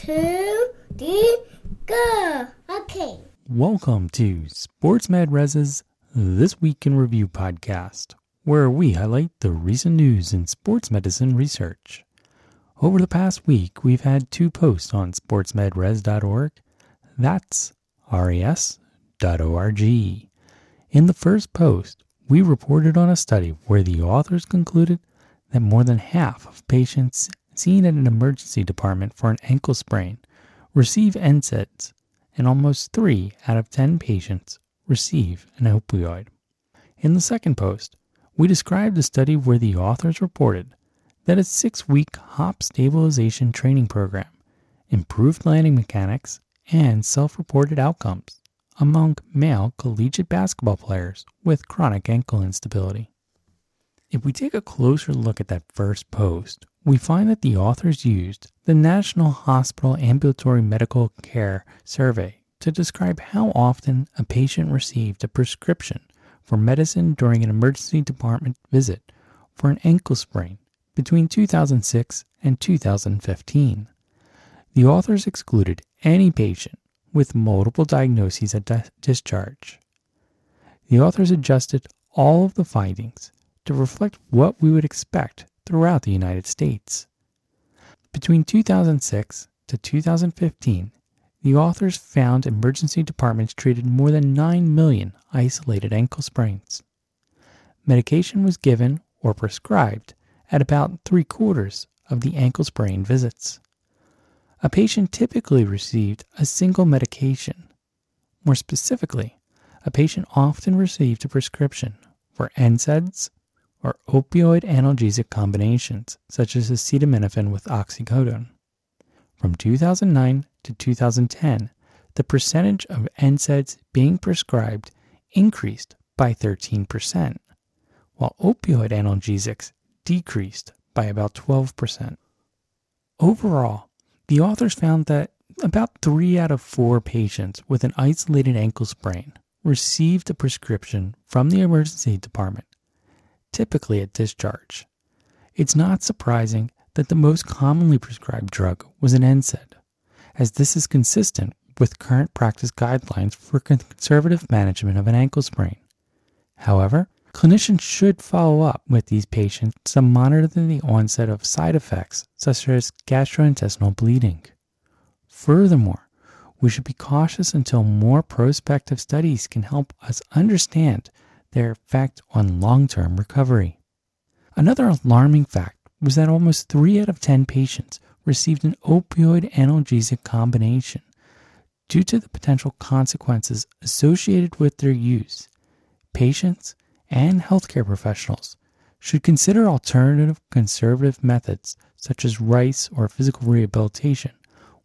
two, three, go. Okay. Welcome to Sports Med Res's This Week in Review podcast, where we highlight the recent news in sports medicine research. Over the past week, we've had two posts on sportsmedres.org. That's res.org. In the first post, we reported on a study where the authors concluded that more than half of patients seen at an emergency department for an ankle sprain receive NSAIDs, and almost 3 out of 10 patients receive an opioid. In the second post, we described a study where the authors reported that a six week hop stabilization training program improved landing mechanics and self reported outcomes among male collegiate basketball players with chronic ankle instability. If we take a closer look at that first post, we find that the authors used the National Hospital Ambulatory Medical Care Survey to describe how often a patient received a prescription for medicine during an emergency department visit for an ankle sprain between 2006 and 2015. The authors excluded any patient with multiple diagnoses at di- discharge. The authors adjusted all of the findings to reflect what we would expect throughout the United States. Between 2006 to 2015, the authors found emergency departments treated more than 9 million isolated ankle sprains. Medication was given or prescribed at about three quarters of the ankle sprain visits. A patient typically received a single medication. More specifically, a patient often received a prescription for NSAIDs or opioid analgesic combinations, such as acetaminophen with oxycodone. From 2009 to 2010, the percentage of NSAIDs being prescribed increased by 13%, while opioid analgesics decreased by about 12%. Overall, the authors found that about three out of four patients with an isolated ankle sprain received a prescription from the emergency department typically at discharge. It's not surprising that the most commonly prescribed drug was an NSAID, as this is consistent with current practice guidelines for conservative management of an ankle sprain. However, clinicians should follow up with these patients to monitor the onset of side effects such as gastrointestinal bleeding. Furthermore, we should be cautious until more prospective studies can help us understand their effect on long term recovery. Another alarming fact was that almost 3 out of 10 patients received an opioid analgesic combination due to the potential consequences associated with their use. Patients and healthcare professionals should consider alternative conservative methods such as rice or physical rehabilitation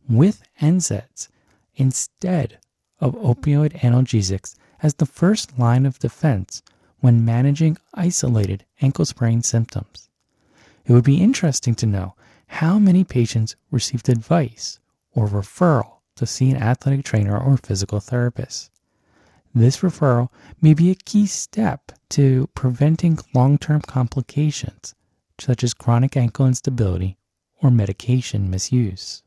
with NSAIDs instead of opioid analgesics as the first line of defense when managing isolated ankle sprain symptoms. It would be interesting to know how many patients received advice or referral to see an athletic trainer or physical therapist. This referral may be a key step to preventing long term complications such as chronic ankle instability or medication misuse.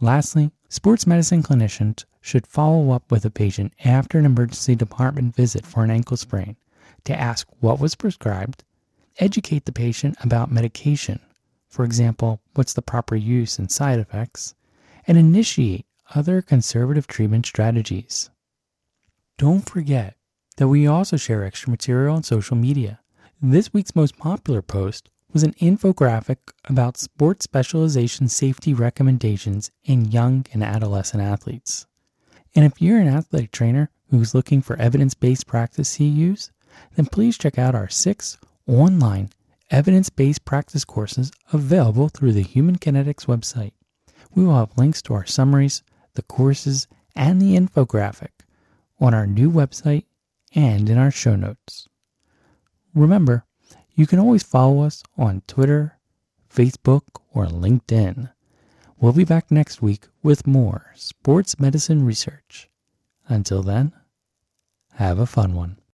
Lastly, sports medicine clinicians should follow up with a patient after an emergency department visit for an ankle sprain to ask what was prescribed, educate the patient about medication, for example, what's the proper use and side effects, and initiate other conservative treatment strategies. Don't forget that we also share extra material on social media. This week's most popular post was an infographic about sports specialization safety recommendations in young and adolescent athletes. And if you're an athletic trainer who's looking for evidence based practice use, then please check out our six online evidence based practice courses available through the Human Kinetics website. We will have links to our summaries, the courses, and the infographic on our new website and in our show notes. Remember, you can always follow us on Twitter, Facebook, or LinkedIn. We'll be back next week with more sports medicine research. Until then, have a fun one.